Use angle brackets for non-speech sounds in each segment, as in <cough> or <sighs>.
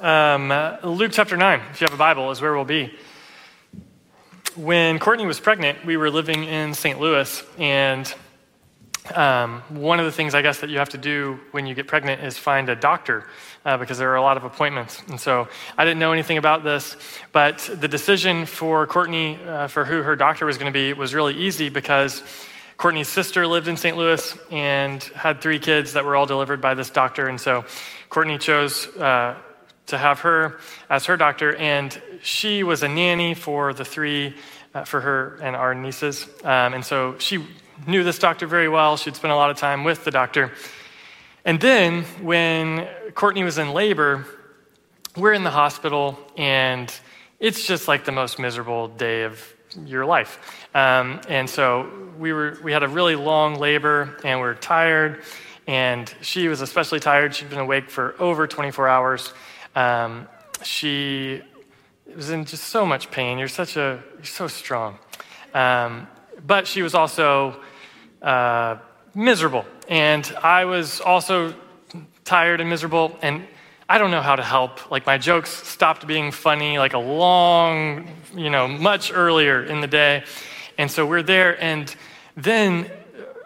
Um, Luke chapter 9, if you have a Bible, is where we'll be. When Courtney was pregnant, we were living in St. Louis, and um, one of the things I guess that you have to do when you get pregnant is find a doctor uh, because there are a lot of appointments. And so I didn't know anything about this, but the decision for Courtney uh, for who her doctor was going to be was really easy because Courtney's sister lived in St. Louis and had three kids that were all delivered by this doctor. And so Courtney chose uh, to have her as her doctor, and she was a nanny for the three, uh, for her and our nieces. Um, and so she knew this doctor very well. She'd spent a lot of time with the doctor. And then when Courtney was in labor, we're in the hospital, and it's just like the most miserable day of your life. Um, and so we, were, we had a really long labor, and we we're tired. And she was especially tired. She'd been awake for over 24 hours. Um, she was in just so much pain. You're such a, you're so strong. Um, but she was also uh, miserable. And I was also tired and miserable. And I don't know how to help. Like my jokes stopped being funny like a long, you know, much earlier in the day. And so we're there. And then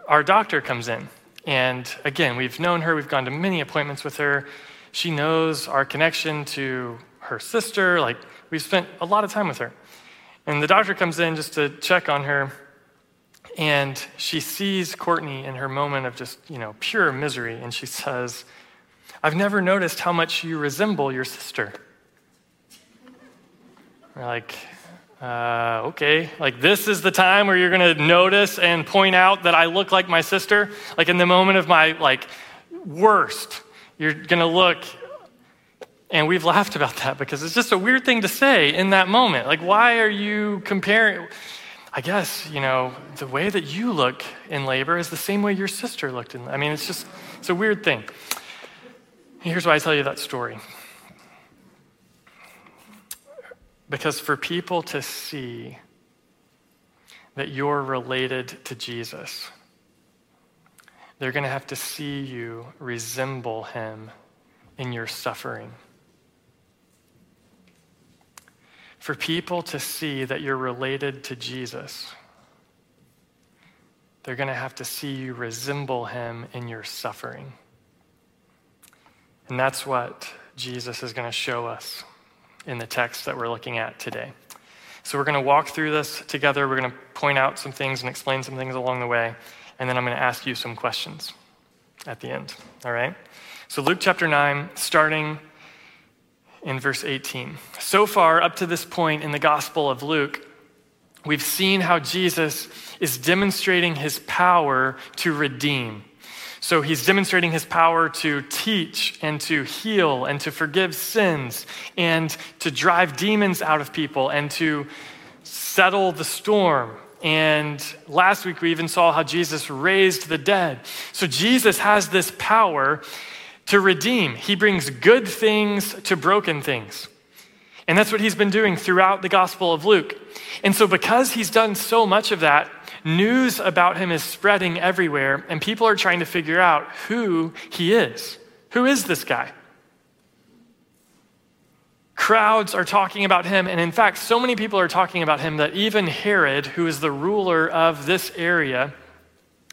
our doctor comes in. And again, we've known her, we've gone to many appointments with her. She knows our connection to her sister. Like, we've spent a lot of time with her. And the doctor comes in just to check on her. And she sees Courtney in her moment of just, you know, pure misery. And she says, I've never noticed how much you resemble your sister. We're like, uh, okay, like this is the time where you're to notice and point out that I look like my sister. Like in the moment of my like worst, you're going to look. And we've laughed about that because it's just a weird thing to say in that moment. Like, why are you comparing? I guess, you know, the way that you look in labor is the same way your sister looked in. I mean, it's just, it's a weird thing. Here's why I tell you that story. Because for people to see that you're related to Jesus, they're going to have to see you resemble him in your suffering. For people to see that you're related to Jesus, they're going to have to see you resemble him in your suffering. And that's what Jesus is going to show us in the text that we're looking at today. So we're going to walk through this together. We're going to point out some things and explain some things along the way. And then I'm going to ask you some questions at the end. All right? So, Luke chapter 9, starting in verse 18. So far, up to this point in the Gospel of Luke, we've seen how Jesus is demonstrating his power to redeem. So he's demonstrating his power to teach and to heal and to forgive sins and to drive demons out of people and to settle the storm. And last week we even saw how Jesus raised the dead. So Jesus has this power to redeem. He brings good things to broken things. And that's what he's been doing throughout the Gospel of Luke. And so, because he's done so much of that, news about him is spreading everywhere, and people are trying to figure out who he is. Who is this guy? Crowds are talking about him, and in fact, so many people are talking about him that even Herod, who is the ruler of this area,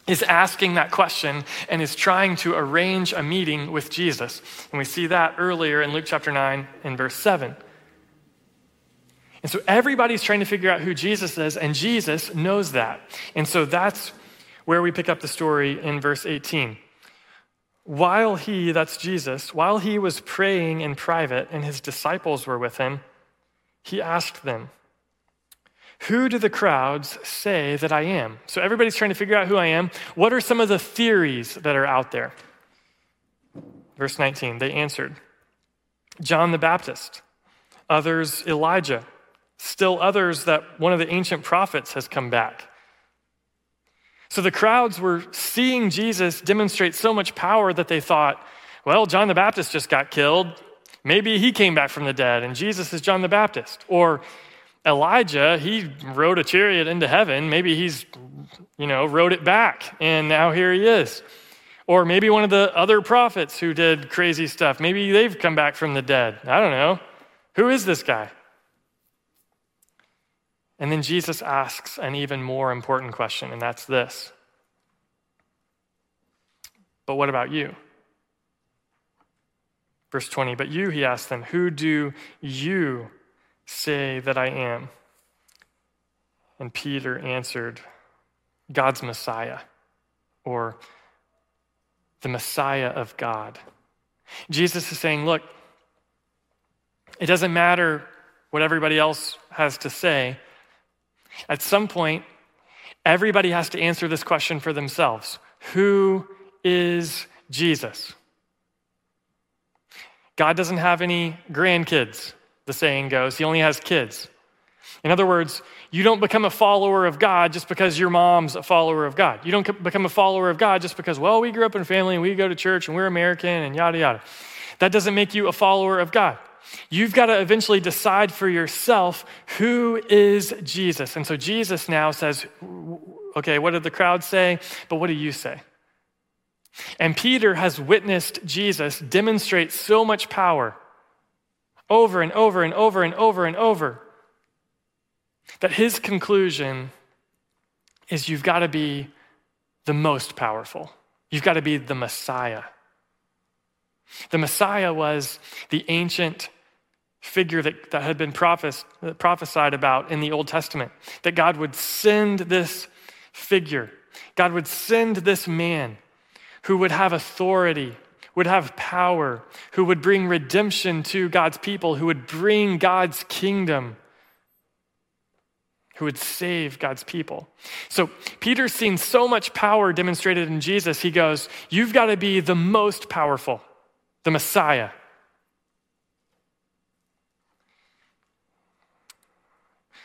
is asking that question and is trying to arrange a meeting with Jesus. And we see that earlier in Luke chapter 9 in verse 7. And so everybody's trying to figure out who Jesus is, and Jesus knows that. And so that's where we pick up the story in verse 18. While he, that's Jesus, while he was praying in private and his disciples were with him, he asked them, Who do the crowds say that I am? So everybody's trying to figure out who I am. What are some of the theories that are out there? Verse 19, they answered, John the Baptist, others Elijah Still others that one of the ancient prophets has come back. So the crowds were seeing Jesus demonstrate so much power that they thought, well, John the Baptist just got killed. Maybe he came back from the dead, and Jesus is John the Baptist. Or Elijah, he rode a chariot into heaven. Maybe he's, you know, rode it back, and now here he is. Or maybe one of the other prophets who did crazy stuff. Maybe they've come back from the dead. I don't know. Who is this guy? And then Jesus asks an even more important question, and that's this But what about you? Verse 20, but you, he asked them, who do you say that I am? And Peter answered, God's Messiah, or the Messiah of God. Jesus is saying, Look, it doesn't matter what everybody else has to say. At some point, everybody has to answer this question for themselves Who is Jesus? God doesn't have any grandkids, the saying goes. He only has kids. In other words, you don't become a follower of God just because your mom's a follower of God. You don't become a follower of God just because, well, we grew up in family and we go to church and we're American and yada, yada. That doesn't make you a follower of God. You've got to eventually decide for yourself who is Jesus. And so Jesus now says, okay, what did the crowd say? But what do you say? And Peter has witnessed Jesus demonstrate so much power over and over and over and over and over that his conclusion is you've got to be the most powerful. You've got to be the Messiah. The Messiah was the ancient figure that, that had been prophes- prophesied about in the Old Testament, that God would send this figure, God would send this man who would have authority, would have power, who would bring redemption to God's people, who would bring God's kingdom who would save God's people. So Peter's seen so much power demonstrated in Jesus, he goes, You've got to be the most powerful, the Messiah.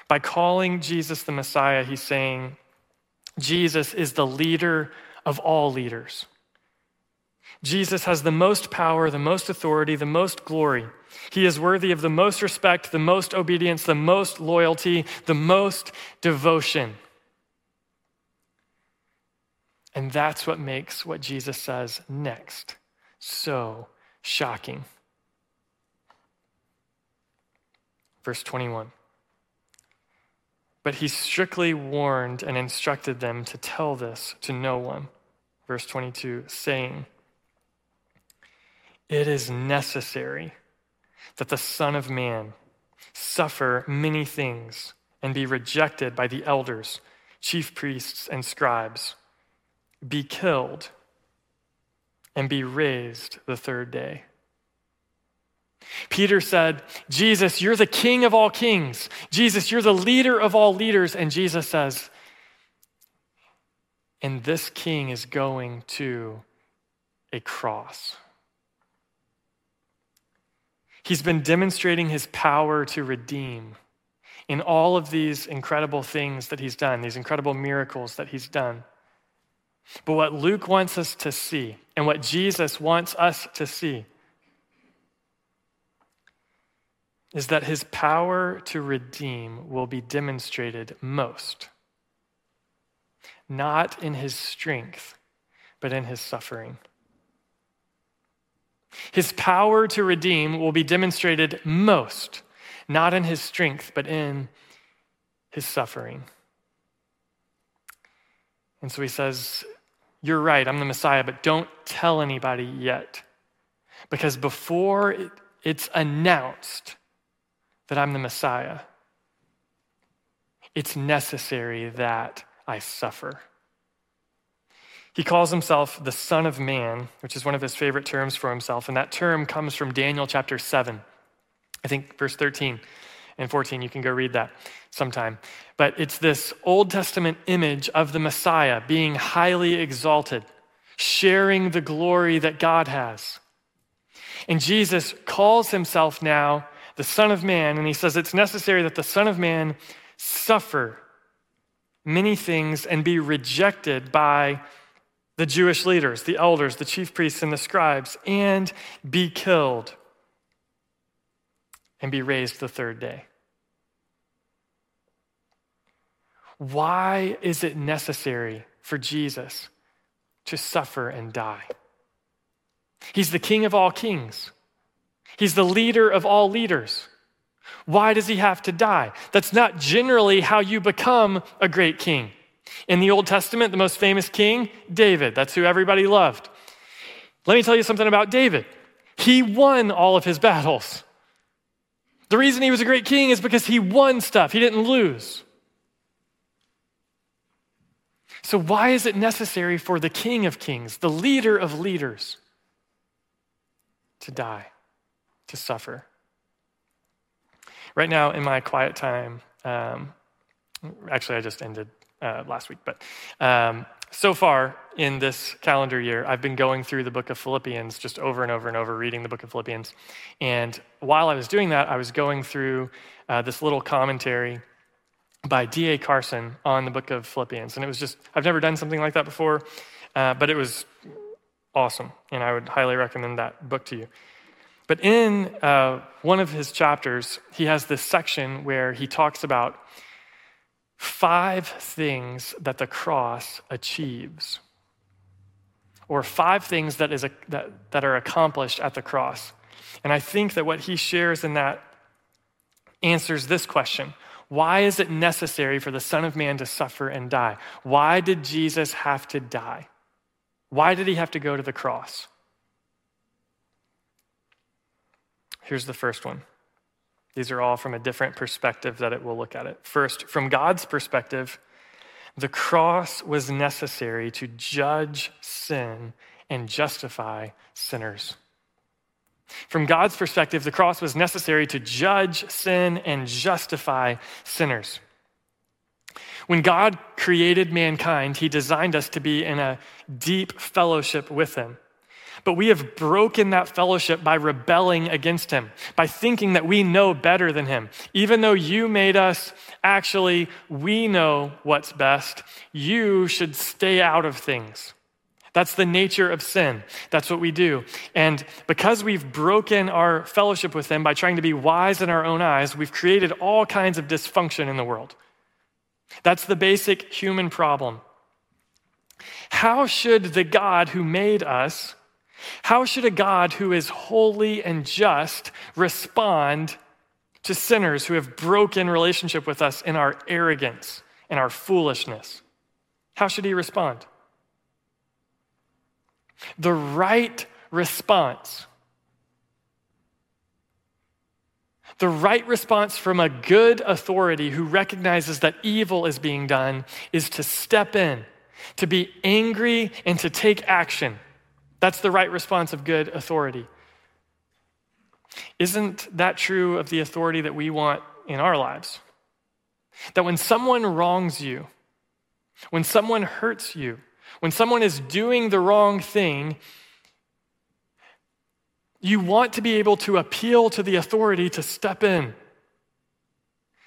By calling Jesus the Messiah, he's saying, Jesus is the leader of all leaders. Jesus has the most power, the most authority, the most glory. He is worthy of the most respect, the most obedience, the most loyalty, the most devotion. And that's what makes what Jesus says next so shocking. Verse 21. But he strictly warned and instructed them to tell this to no one. Verse 22, saying, It is necessary that the Son of Man suffer many things and be rejected by the elders, chief priests, and scribes, be killed, and be raised the third day. Peter said, Jesus, you're the king of all kings. Jesus, you're the leader of all leaders. And Jesus says, and this king is going to a cross. He's been demonstrating his power to redeem in all of these incredible things that he's done, these incredible miracles that he's done. But what Luke wants us to see, and what Jesus wants us to see, is that his power to redeem will be demonstrated most, not in his strength, but in his suffering. His power to redeem will be demonstrated most, not in his strength, but in his suffering. And so he says, You're right, I'm the Messiah, but don't tell anybody yet. Because before it's announced that I'm the Messiah, it's necessary that I suffer. He calls himself the Son of Man, which is one of his favorite terms for himself. And that term comes from Daniel chapter 7, I think verse 13 and 14. You can go read that sometime. But it's this Old Testament image of the Messiah being highly exalted, sharing the glory that God has. And Jesus calls himself now the Son of Man, and he says it's necessary that the Son of Man suffer many things and be rejected by the Jewish leaders, the elders, the chief priests, and the scribes, and be killed and be raised the third day. Why is it necessary for Jesus to suffer and die. He's the king of all kings. He's the leader of all leaders. Why does he have to die? That's not generally how you become a great king. In the Old Testament, the most famous king, David. That's who everybody loved. Let me tell you something about David. He won all of his battles. The reason he was a great king is because he won stuff, he didn't lose. So, why is it necessary for the king of kings, the leader of leaders, to die, to suffer? Right now, in my quiet time, um, actually, I just ended uh, last week, but um, so far in this calendar year, I've been going through the book of Philippians just over and over and over, reading the book of Philippians. And while I was doing that, I was going through uh, this little commentary by D.A. Carson on the book of Philippians. And it was just, I've never done something like that before, uh, but it was awesome. And I would highly recommend that book to you. But in uh, one of his chapters, he has this section where he talks about five things that the cross achieves, or five things that, is a, that, that are accomplished at the cross. And I think that what he shares in that answers this question why is it necessary for the Son of Man to suffer and die? Why did Jesus have to die? Why did he have to go to the cross? Here's the first one. These are all from a different perspective that it will look at it. First, from God's perspective, the cross was necessary to judge sin and justify sinners. From God's perspective, the cross was necessary to judge sin and justify sinners. When God created mankind, he designed us to be in a deep fellowship with him. But we have broken that fellowship by rebelling against him, by thinking that we know better than him. Even though you made us, actually, we know what's best. You should stay out of things. That's the nature of sin. That's what we do. And because we've broken our fellowship with Him by trying to be wise in our own eyes, we've created all kinds of dysfunction in the world. That's the basic human problem. How should the God who made us, how should a God who is holy and just respond to sinners who have broken relationship with us in our arrogance and our foolishness? How should he respond? The right response. The right response from a good authority who recognizes that evil is being done is to step in, to be angry, and to take action. That's the right response of good authority. Isn't that true of the authority that we want in our lives? That when someone wrongs you, when someone hurts you, when someone is doing the wrong thing, you want to be able to appeal to the authority to step in,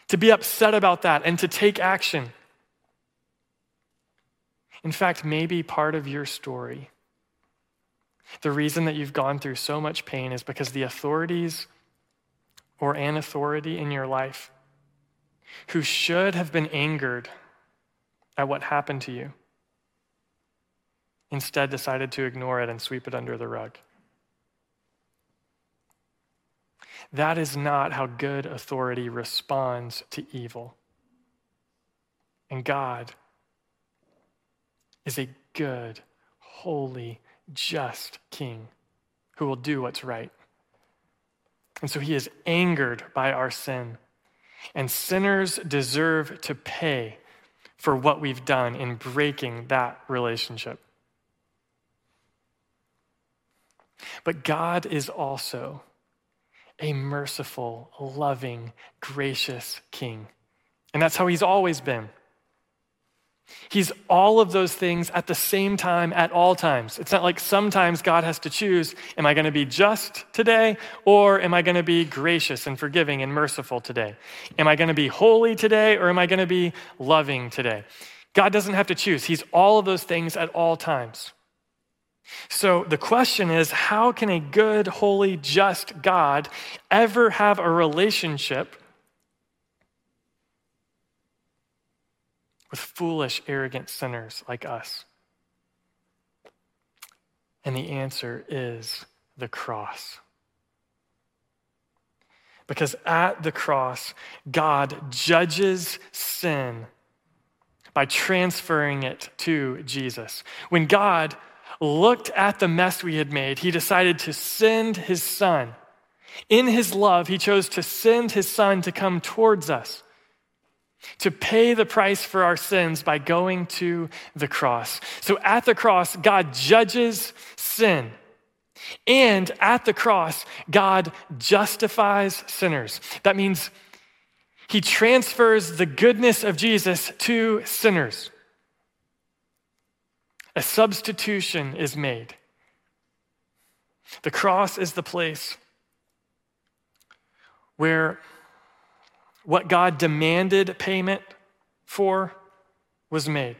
to be upset about that, and to take action. In fact, maybe part of your story, the reason that you've gone through so much pain is because the authorities or an authority in your life who should have been angered at what happened to you instead decided to ignore it and sweep it under the rug. That is not how good authority responds to evil. And God is a good, holy, just king who will do what's right. And so he is angered by our sin. And sinners deserve to pay for what we've done in breaking that relationship. But God is also a merciful, loving, gracious king. And that's how he's always been. He's all of those things at the same time at all times. It's not like sometimes God has to choose am I going to be just today or am I going to be gracious and forgiving and merciful today? Am I going to be holy today or am I going to be loving today? God doesn't have to choose. He's all of those things at all times. So the question is how can a good, holy, just God ever have a relationship with foolish, arrogant sinners like us? And the answer is the cross. Because at the cross, God judges sin by transferring it to Jesus. When God looked at the mess we had made, he decided to send his son. In his love, he chose to send his son to come towards us, to pay the price for our sins by going to the cross. So at the cross, God judges sin. And at the cross, God justifies sinners. That means he transfers the goodness of Jesus to sinners. A substitution is made. The cross is the place where what God demanded payment for was made.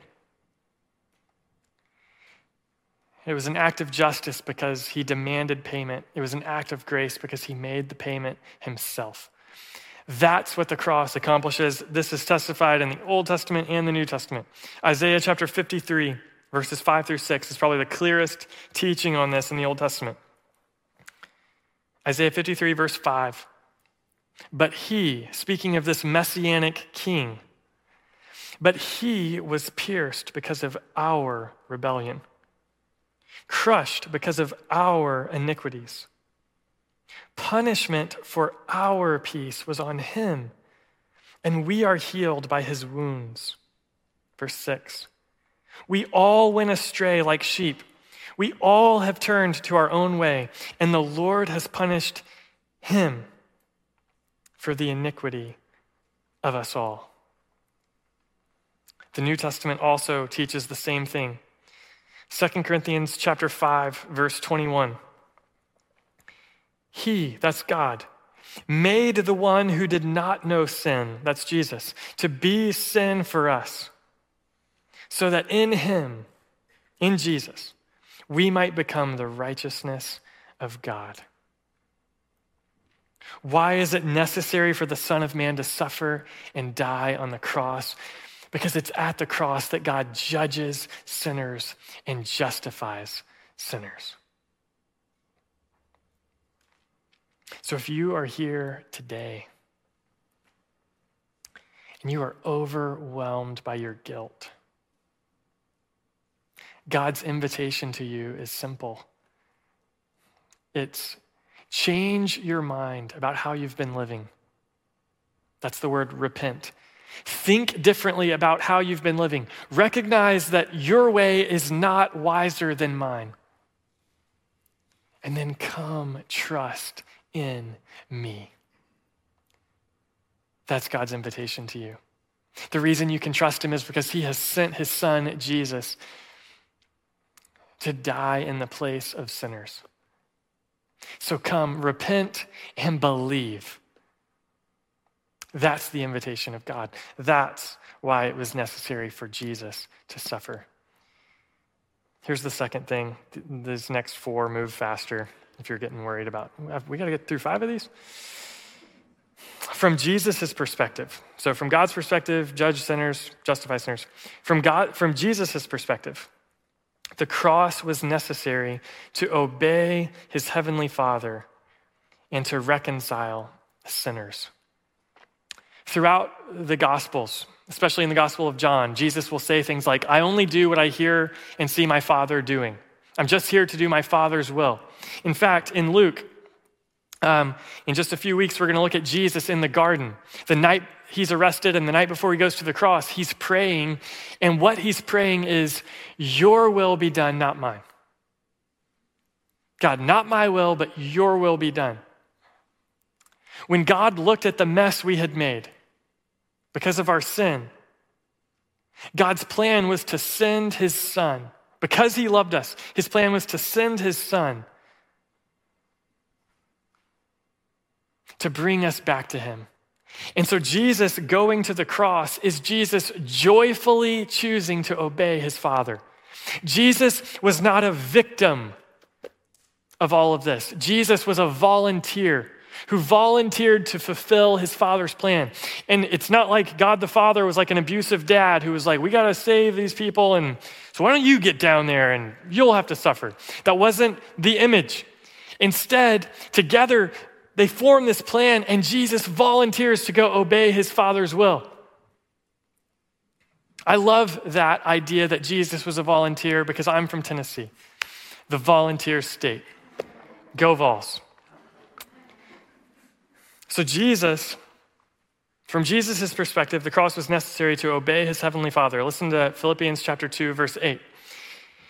It was an act of justice because he demanded payment. It was an act of grace because he made the payment himself. That's what the cross accomplishes. This is testified in the Old Testament and the New Testament. Isaiah chapter 53, verses 5 through 6 is probably the clearest teaching on this in the Old Testament. Isaiah 53, verse 5. But he, speaking of this messianic king, but he was pierced because of our rebellion crushed because of our iniquities. Punishment for our peace was on him, and we are healed by his wounds. Verse 6 We all went astray like sheep. We all have turned to our own way, and the Lord has punished him for the iniquity of us all. The New Testament also teaches the same thing. 2 Corinthians chapter 5 verse 21. He, that's God, made the one who did not know sin, that's Jesus, to be sin for us, so that in him, in Jesus, we might become the righteousness of God. Why is it necessary for the Son of Man to suffer and die on the cross? Because it's at the cross that God judges sinners and justifies sinners. So if you are here today and you are overwhelmed by your guilt, God's invitation to you is simple. It's change your mind about how you've been living. That's the word repent. Think differently about how you've been living. Recognize that your way is not wiser than mine. And then come trust in me. That's God's invitation to you. The reason you can trust him is because he has sent his son, Jesus, to die in the place of sinners. So come, repent, and believe. That's the invitation of God. That's why it was necessary for Jesus to suffer. Here's the second thing. These next four move faster if you're getting worried about. We got to get through five of these. From Jesus' perspective. So, from God's perspective, judge sinners, justify sinners. From, God, from Jesus' perspective, the cross was necessary to obey his heavenly Father and to reconcile sinners. Throughout the Gospels, especially in the Gospel of John, Jesus will say things like, I only do what I hear and see my Father doing. I'm just here to do my Father's will. In fact, in Luke, um, in just a few weeks, we're going to look at Jesus in the garden. The night he's arrested and the night before he goes to the cross, he's praying. And what he's praying is, Your will be done, not mine. God, not my will, but your will be done. When God looked at the mess we had made, because of our sin. God's plan was to send his son. Because he loved us, his plan was to send his son to bring us back to him. And so, Jesus going to the cross is Jesus joyfully choosing to obey his Father. Jesus was not a victim of all of this, Jesus was a volunteer who volunteered to fulfill his father's plan. And it's not like God the Father was like an abusive dad who was like, we got to save these people. And So why don't you get down there and you'll have to suffer? That wasn't the image. Instead, together, they form this plan, and Jesus volunteers to go obey his Father's will. I love that idea that Jesus was a volunteer because I'm from Tennessee, the volunteer state. Go Vols. So, Jesus, from Jesus' perspective, the cross was necessary to obey his heavenly Father. Listen to Philippians chapter 2, verse 8.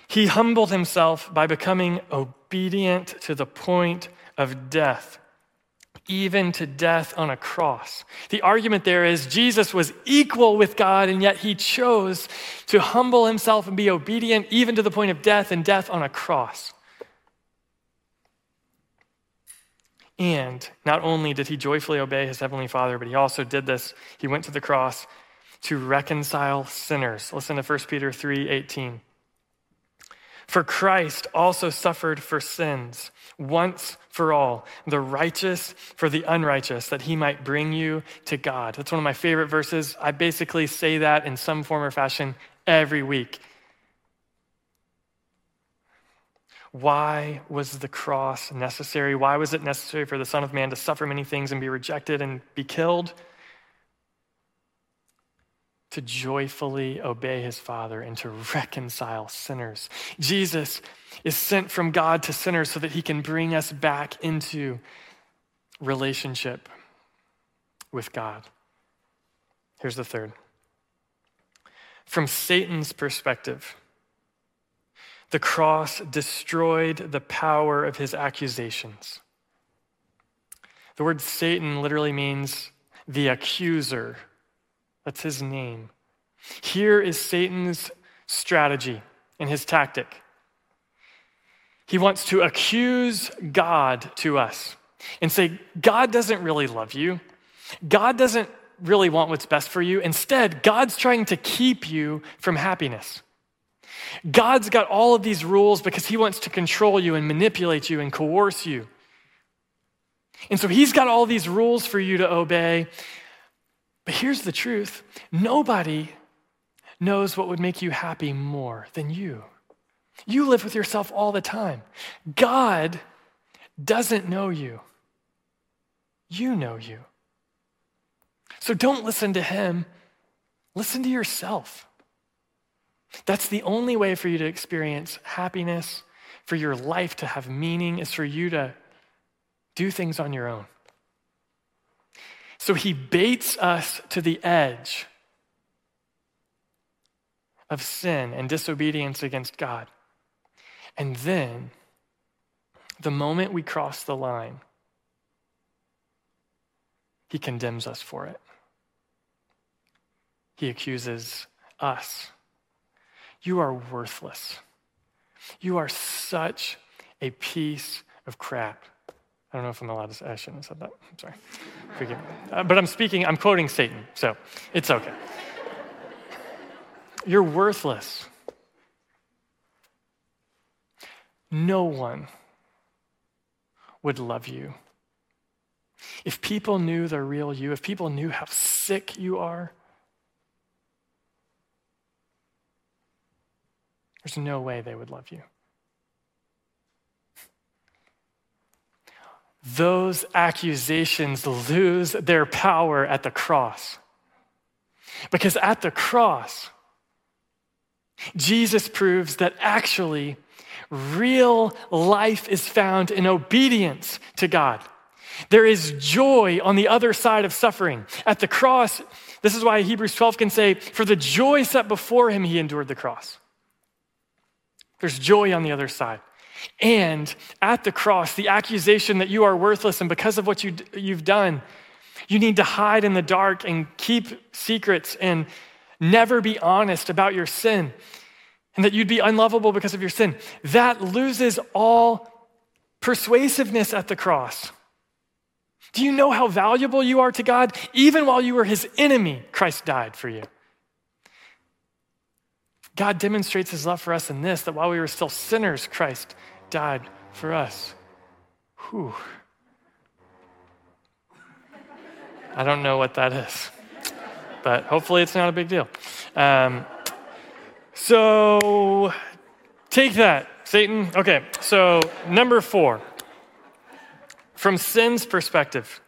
He humbled himself by becoming obedient to the point of death, even to death on a cross. The argument there is Jesus was equal with God, and yet he chose to humble himself and be obedient even to the point of death and death on a cross. And not only did he joyfully obey his heavenly Father, but he also did this. He went to the cross to reconcile sinners. Listen to 1 Peter 3 18. For Christ also suffered for sins once for all, the righteous for the unrighteous, that he might bring you to God. That's one of my favorite verses. I basically say that in some form or fashion every week. Why was the cross necessary? Why was it necessary for the Son of Man to suffer many things and be rejected and be killed? To joyfully obey his Father and to reconcile sinners. Jesus is sent from God to sinners so that he can bring us back into relationship with God. Here's the third. From Satan's perspective, the cross destroyed the power of his accusations. The word Satan literally means the accuser. That's his name. Here is Satan's strategy and his tactic. He wants to accuse God to us and say, God doesn't really love you. God doesn't really want what's best for you. Instead, God's trying to keep you from happiness. God's got all of these rules because he wants to control you and manipulate you and coerce you. And so he's got all these rules for you to obey. But here's the truth nobody knows what would make you happy more than you. You live with yourself all the time. God doesn't know you, you know you. So don't listen to him, listen to yourself. That's the only way for you to experience happiness, for your life to have meaning, is for you to do things on your own. So he baits us to the edge of sin and disobedience against God. And then, the moment we cross the line, he condemns us for it. He accuses us you are worthless. You are such a piece of crap. I don't know if I'm allowed to say, I shouldn't have said that. I'm sorry. Forgive me. Uh, but I'm speaking, I'm quoting Satan, so it's okay. You're worthless. No one would love you. If people knew the real you, if people knew how sick you are, There's no way they would love you. Those accusations lose their power at the cross. Because at the cross, Jesus proves that actually real life is found in obedience to God. There is joy on the other side of suffering. At the cross, this is why Hebrews 12 can say, For the joy set before him, he endured the cross. There's joy on the other side. And at the cross, the accusation that you are worthless and because of what you, you've done, you need to hide in the dark and keep secrets and never be honest about your sin and that you'd be unlovable because of your sin. That loses all persuasiveness at the cross. Do you know how valuable you are to God? Even while you were his enemy, Christ died for you. God demonstrates his love for us in this that while we were still sinners, Christ died for us. Whew. I don't know what that is, but hopefully it's not a big deal. Um, So take that, Satan. Okay, so number four. From sin's perspective,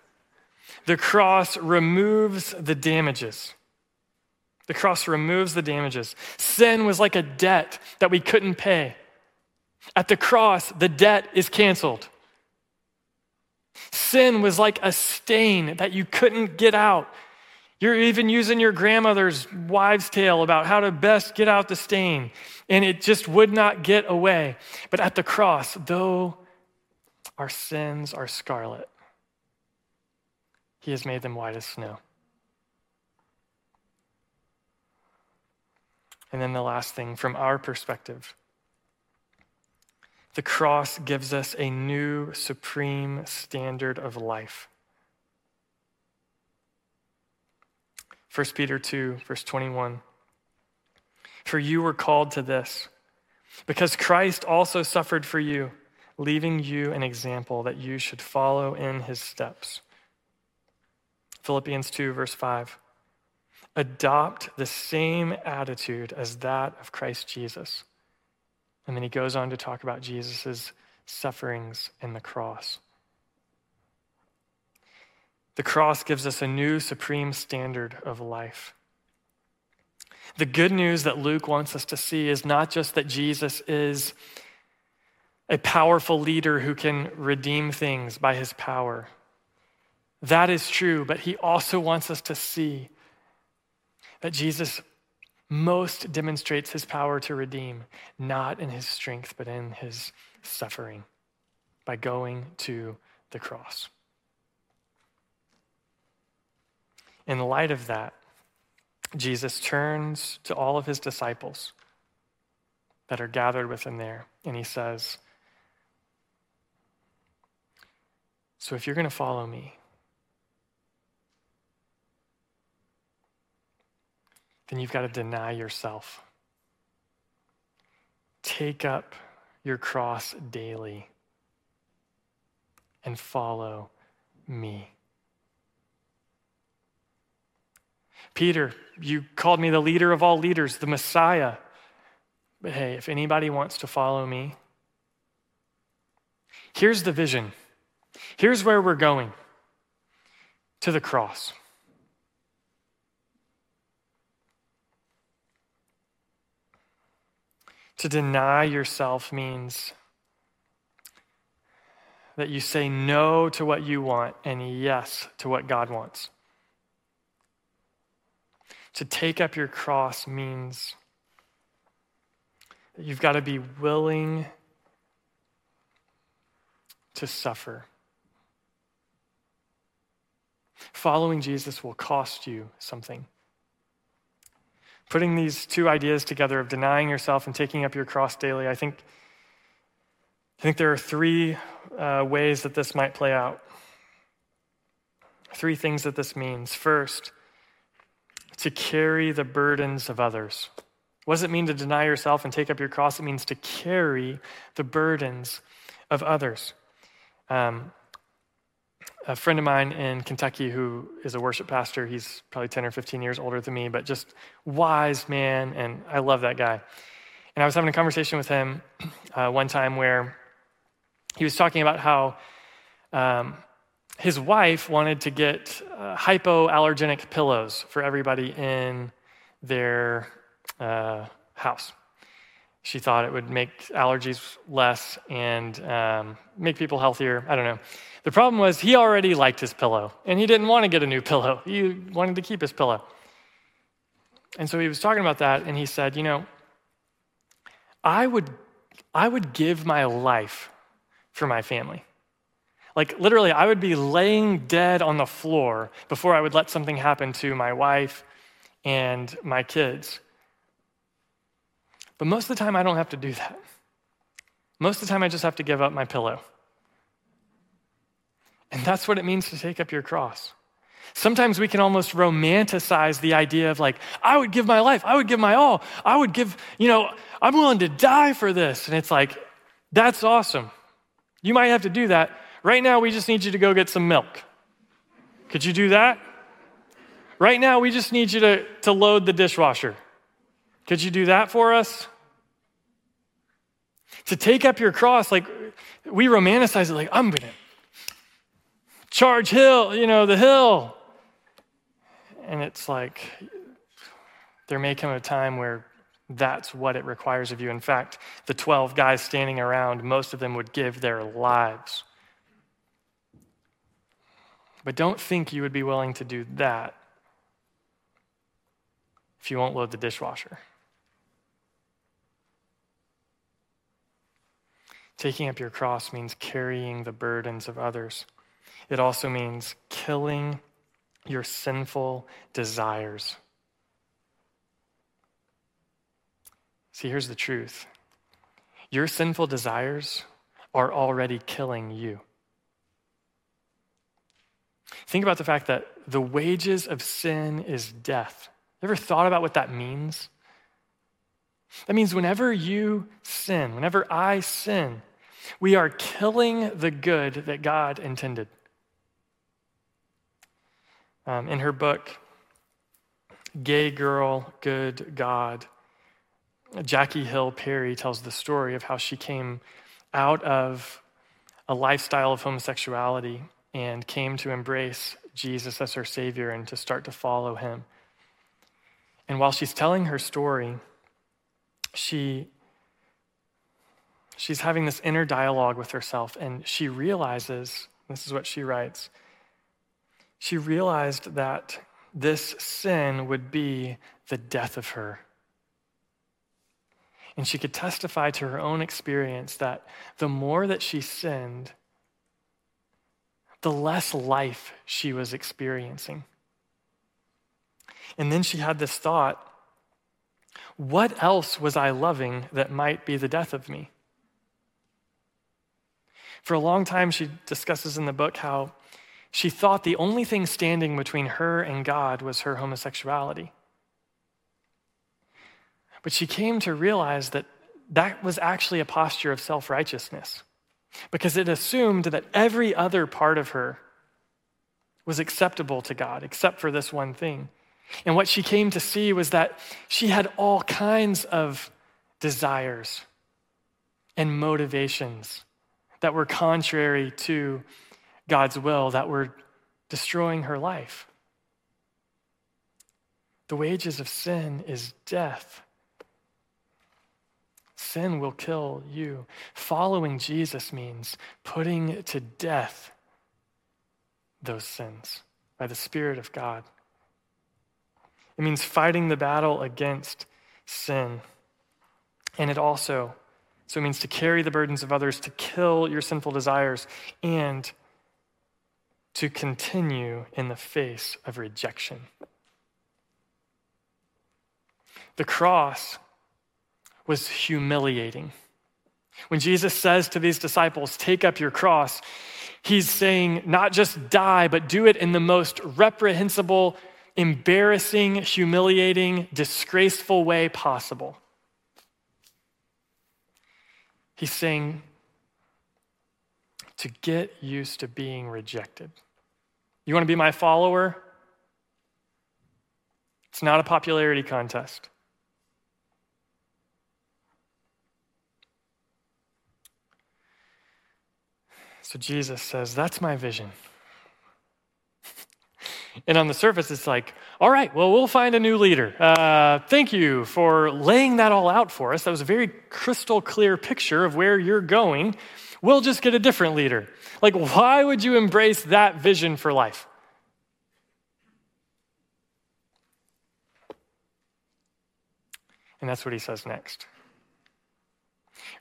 the cross removes the damages. The cross removes the damages. Sin was like a debt that we couldn't pay. At the cross, the debt is canceled. Sin was like a stain that you couldn't get out. You're even using your grandmother's wives' tale about how to best get out the stain, and it just would not get away. But at the cross, though our sins are scarlet, He has made them white as snow. And then the last thing, from our perspective, the cross gives us a new supreme standard of life. 1 Peter 2, verse 21. For you were called to this, because Christ also suffered for you, leaving you an example that you should follow in his steps. Philippians 2, verse 5. Adopt the same attitude as that of Christ Jesus. And then he goes on to talk about Jesus' sufferings and the cross. The cross gives us a new supreme standard of life. The good news that Luke wants us to see is not just that Jesus is a powerful leader who can redeem things by his power. That is true, but he also wants us to see that Jesus most demonstrates his power to redeem, not in his strength, but in his suffering by going to the cross. In light of that, Jesus turns to all of his disciples that are gathered with him there, and he says, So if you're going to follow me, then you've got to deny yourself. Take up your cross daily and follow me. Peter, you called me the leader of all leaders, the Messiah. But hey, if anybody wants to follow me, here's the vision. Here's where we're going to the cross. To deny yourself means that you say no to what you want and yes to what God wants. To take up your cross means that you've got to be willing to suffer. Following Jesus will cost you something. Putting these two ideas together of denying yourself and taking up your cross daily, I think, I think there are three uh, ways that this might play out. Three things that this means. First, to carry the burdens of others. What does it mean to deny yourself and take up your cross? It means to carry the burdens of others. Um, a friend of mine in Kentucky who is a worship pastor, he's probably 10 or 15 years older than me, but just wise man, and I love that guy. And I was having a conversation with him <clears throat> uh, one time where he was talking about how um, his wife wanted to get uh, hypoallergenic pillows for everybody in their uh, house. She thought it would make allergies less and um, make people healthier. I don't know. The problem was he already liked his pillow and he didn't want to get a new <laughs> pillow. He wanted to keep his pillow. And so he was talking about that and he said, You know, I would, I would give my life for my family. Like, literally, I would be laying dead on the floor before I would let something happen to my wife and my kids. But most of the time, I don't have to do that. Most of the time, I just have to give up my pillow. And that's what it means to take up your cross. Sometimes we can almost romanticize the idea of like, I would give my life, I would give my all, I would give, you know, I'm willing to die for this. And it's like, that's awesome. You might have to do that, Right now, we just need you to go get some milk. Could you do that? Right now, we just need you to, to load the dishwasher. Could you do that for us? To take up your cross, like we romanticize it, like, I'm going to charge hill, you know, the hill. And it's like, there may come a time where that's what it requires of you. In fact, the 12 guys standing around, most of them would give their lives. But don't think you would be willing to do that if you won't load the dishwasher. Taking up your cross means carrying the burdens of others. It also means killing your sinful desires. See, here's the truth your sinful desires are already killing you. Think about the fact that the wages of sin is death. You ever thought about what that means? That means whenever you sin, whenever I sin, we are killing the good that God intended. Um, in her book, Gay Girl, Good God, Jackie Hill Perry tells the story of how she came out of a lifestyle of homosexuality and came to embrace Jesus as her Savior and to start to follow him. And while she's telling her story, she she's having this inner dialogue with herself, and she realizes this is what she writes. She realized that this sin would be the death of her. And she could testify to her own experience that the more that she sinned, the less life she was experiencing. And then she had this thought what else was I loving that might be the death of me? For a long time, she discusses in the book how she thought the only thing standing between her and God was her homosexuality. But she came to realize that that was actually a posture of self righteousness because it assumed that every other part of her was acceptable to God except for this one thing. And what she came to see was that she had all kinds of desires and motivations that were contrary to God's will, that were destroying her life. The wages of sin is death. Sin will kill you. Following Jesus means putting to death those sins by the Spirit of God. It means fighting the battle against sin. And it also so it means to carry the burdens of others, to kill your sinful desires, and to continue in the face of rejection. The cross was humiliating. When Jesus says to these disciples, Take up your cross, he's saying, Not just die, but do it in the most reprehensible, embarrassing, humiliating, disgraceful way possible. He's saying to get used to being rejected. You want to be my follower? It's not a popularity contest. So Jesus says, That's my vision. And on the surface, it's like, all right, well, we'll find a new leader. Uh, thank you for laying that all out for us. That was a very crystal clear picture of where you're going. We'll just get a different leader. Like, why would you embrace that vision for life? And that's what he says next.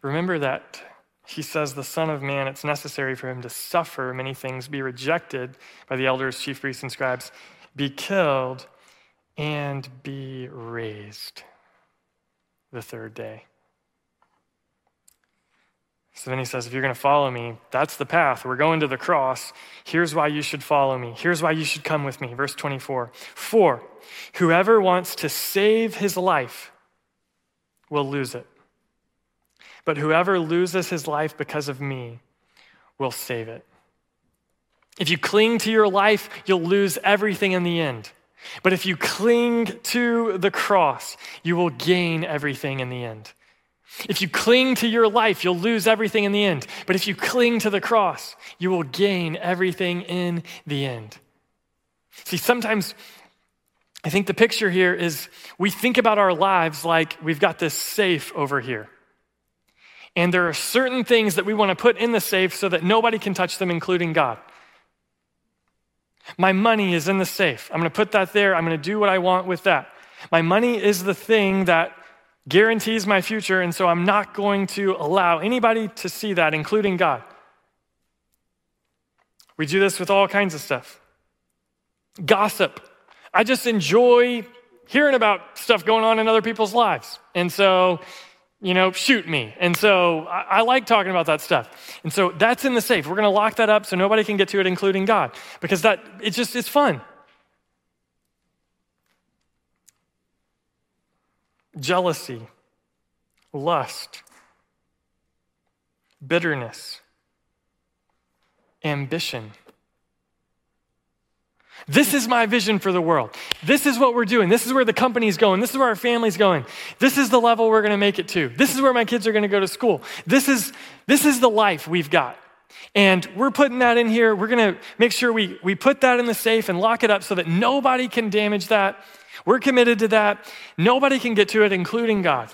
Remember that he says, The Son of Man, it's necessary for him to suffer many things, be rejected by the elders, chief priests, and scribes, be killed, and be raised the third day. So then he says, If you're going to follow me, that's the path. We're going to the cross. Here's why you should follow me. Here's why you should come with me. Verse 24. For whoever wants to save his life will lose it. But whoever loses his life because of me will save it. If you cling to your life, you'll lose everything in the end. But if you cling to the cross, you will gain everything in the end. If you cling to your life, you'll lose everything in the end. But if you cling to the cross, you will gain everything in the end. See, sometimes I think the picture here is we think about our lives like we've got this safe over here. And there are certain things that we want to put in the safe so that nobody can touch them, including God. My money is in the safe. I'm going to put that there. I'm going to do what I want with that. My money is the thing that guarantees my future, and so I'm not going to allow anybody to see that, including God. We do this with all kinds of stuff. Gossip. I just enjoy hearing about stuff going on in other people's lives. And so you know, shoot me. And so I, I, like talking about that stuff. And so that's in the safe. We're going to lock that up so nobody can get to it, including God, because that it's just it's fun. Jealousy, lust, bitterness, ambition. This is my vision for the world. This is what we're doing. This is where the company's going. This is where our family's going. This is the level we're going to make it to. This is where my kids are going to go to school. This is, this is the life we've got. And we're putting that in here. We're going to make sure we, we put that in the safe and lock it up so that nobody can damage that. We're committed to that. Nobody can get to it, including God.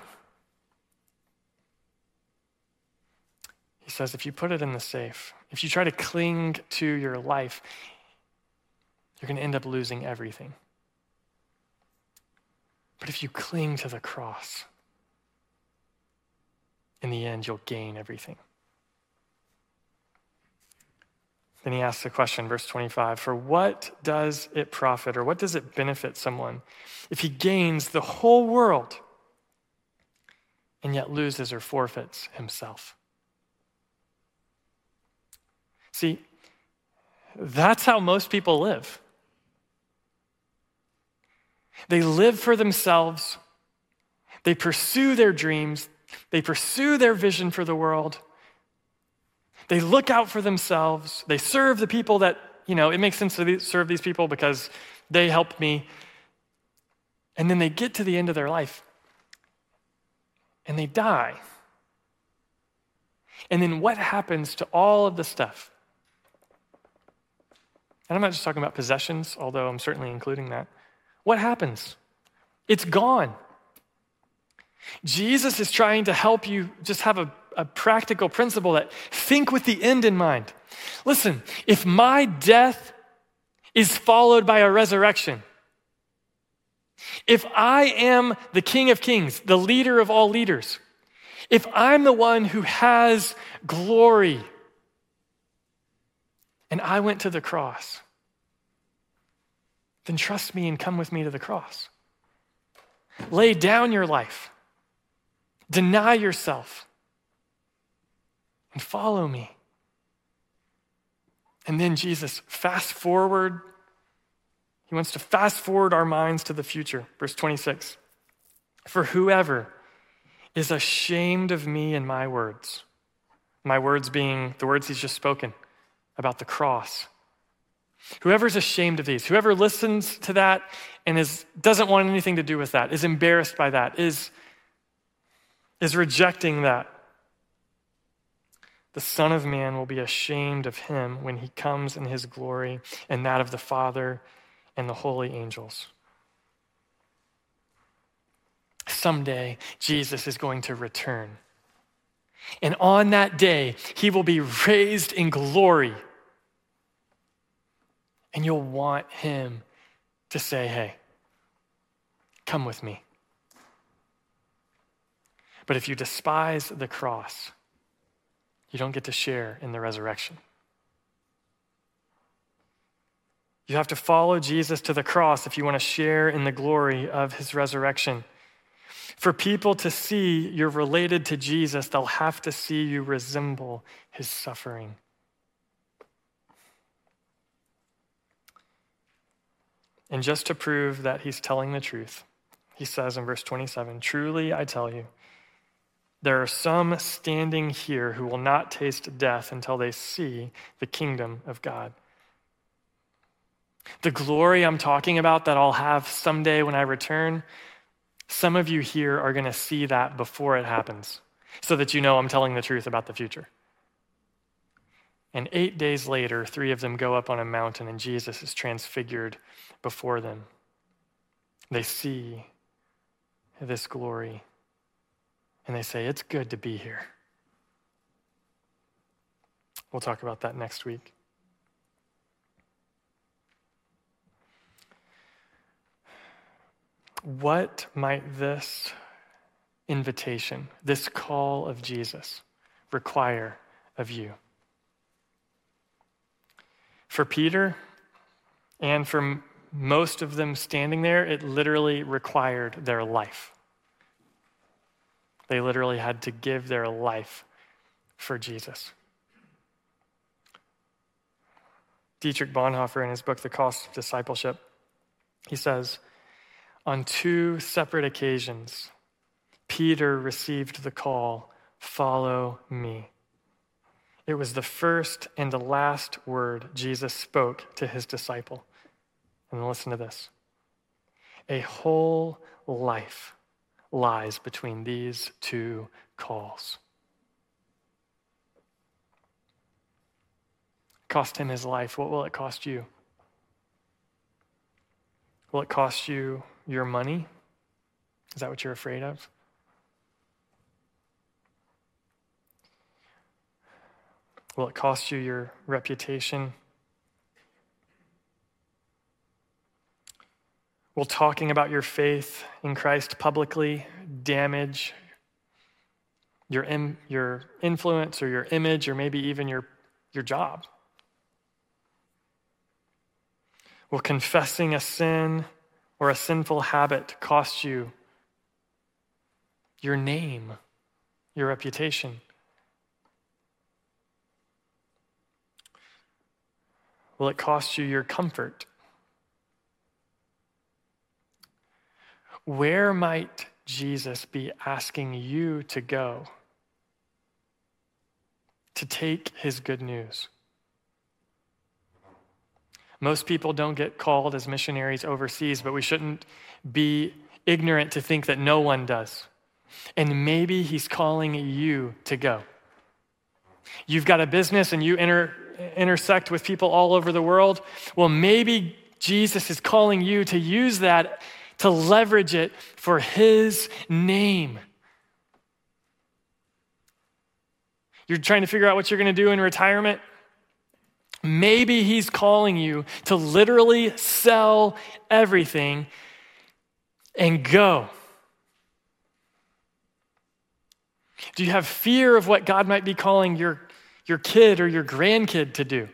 He says, if you put it in the safe, if you try to cling to your life, you're going to end up losing everything. But if you cling to the cross, in the end, you'll gain everything. Then he asks the question, verse 25 For what does it profit, or what does it benefit someone if he gains the whole world and yet loses or forfeits himself? See, that's how most people live. They live for themselves, they pursue their dreams, they pursue their vision for the world. They look out for themselves. They serve the people that, you know, it makes sense to serve these people because they helped me. And then they get to the end of their life and they die. And then what happens to all of the stuff? And I'm not just talking about possessions, although I'm certainly including that. What happens? It's gone. Jesus is trying to help you just have a, a practical principle that think with the end in mind. Listen, if my death is followed by a resurrection, if I am the King of Kings, the leader of all leaders, if I'm the one who has glory, and I went to the cross, then trust me and come with me to the cross. Lay down your life, deny yourself, and follow me. And then Jesus, fast forward. He wants to fast forward our minds to the future. Verse 26 For whoever is ashamed of me and my words, my words being the words he's just spoken about the cross Whoever's ashamed of these, whoever listens to that and is, doesn't want anything to do with that, is embarrassed by that, is, is rejecting that, the Son of Man will be ashamed of him when he comes in his glory and that of the Father and the holy angels. Someday, Jesus is going to return. And on that day, he will be raised in glory and you'll want him to say, hey, come with me. But if you despise the cross, you don't get to share in the resurrection. You have to follow Jesus to the cross if you want to share in the glory of his resurrection. For people to see you're related to Jesus, they'll have to see you resemble his suffering. And just to prove that he's telling the truth, he says in verse 27 Truly I tell you, there are some standing here who will not taste death until they see the kingdom of God. The glory I'm talking about that I'll have someday when I return, some of you here are going to see that before it happens so that you know I'm telling the truth about the future. And eight days later, three of them go up on a mountain, and Jesus is transfigured before them. They see this glory, and they say, It's good to be here. We'll talk about that next week. What might this invitation, this call of Jesus, require of you? For Peter and for most of them standing there, it literally required their life. They literally had to give their life for Jesus. Dietrich Bonhoeffer, in his book, The Cost of Discipleship, he says, On two separate occasions, Peter received the call, Follow me. It was the first and the last word Jesus spoke to his disciple. And listen to this a whole life lies between these two calls. Cost him his life. What will it cost you? Will it cost you your money? Is that what you're afraid of? Will it cost you your reputation? Will talking about your faith in Christ publicly damage your, in, your influence or your image or maybe even your, your job? Will confessing a sin or a sinful habit cost you your name, your reputation? Will it cost you your comfort? Where might Jesus be asking you to go to take his good news? Most people don't get called as missionaries overseas, but we shouldn't be ignorant to think that no one does. And maybe he's calling you to go. You've got a business and you enter intersect with people all over the world, well, maybe Jesus is calling you to use that to leverage it for his name. You're trying to figure out what you're going to do in retirement? Maybe he's calling you to literally sell everything and go. Do you have fear of what God might be calling your your kid or your grandkid to do.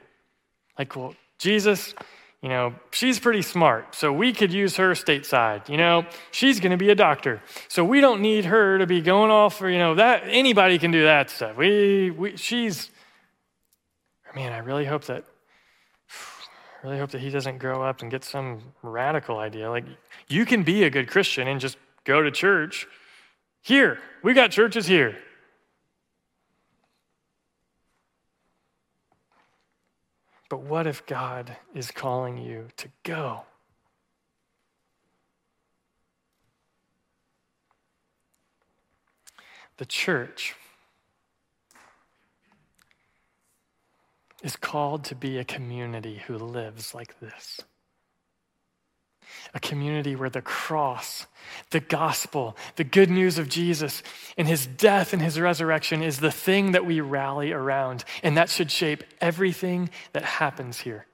Like, well, Jesus, you know, she's pretty smart, so we could use her stateside. You know, she's going to be a doctor, so we don't need her to be going off for, you know, that anybody can do that stuff. We, we she's, man, I really hope that, <sighs> I really hope that he doesn't grow up and get some radical idea. Like, you can be a good Christian and just go to church. Here, we got churches here. But what if God is calling you to go? The church is called to be a community who lives like this a community where the cross, the gospel, the good news of Jesus and his death and his resurrection is the thing that we rally around. And that should shape everything that happens here.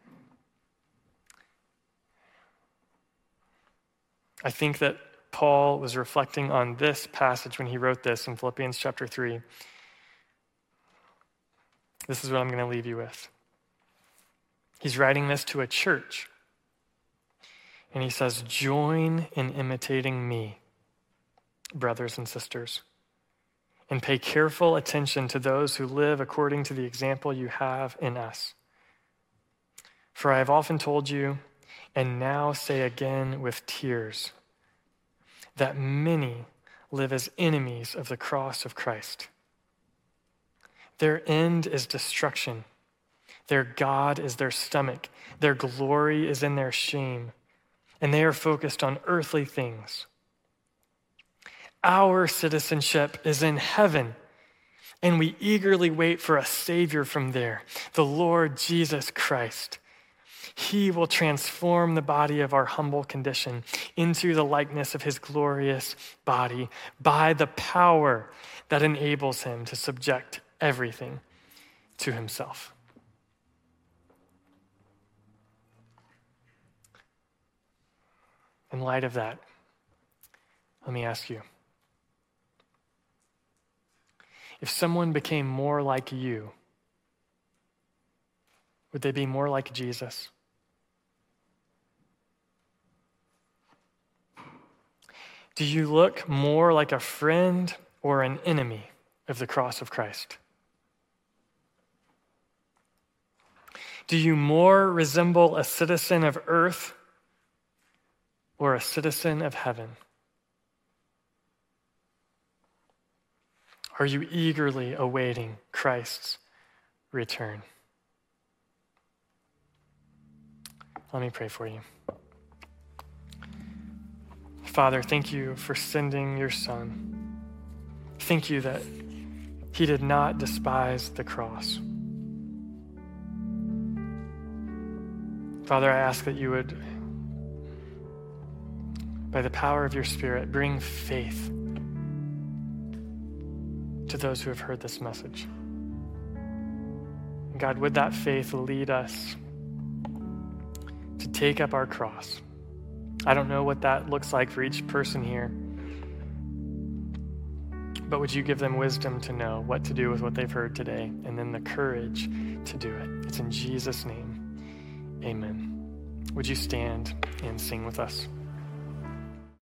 I think that Paul was reflecting on this passage when he wrote this in Philippians chapter 3. This is what I'm going to leave you with. He's writing this to a church and he says, Join in imitating me, brothers and sisters, and pay careful attention to those who live according to the example you have in us. For I have often told you, and now say again with tears, that many live as enemies of the cross of Christ. Their end is destruction Their God is their stomach. Their glory is in their shame. And they are focused on earthly things. Our citizenship is in heaven, and we eagerly wait for a Savior from there, the Lord Jesus Christ. He will transform the body of our humble condition into the likeness of his glorious body by the power that enables him to subject everything to himself. In light of that, let me ask you if someone became more like you, would they be more like Jesus? Do you look more like a friend or an enemy of the cross of Christ? Do you more resemble a citizen of earth or a citizen of heaven? Are you eagerly awaiting Christ's return? Let me pray for you. Father, thank you for sending your Son. Thank you that he did not despise the cross. Father, I ask that you would, by the power of your Spirit, bring faith to those who have heard this message. God, would that faith lead us to take up our cross? I don't know what that looks like for each person here. But would you give them wisdom to know what to do with what they've heard today and then the courage to do it? It's in Jesus' name. Amen. Would you stand and sing with us?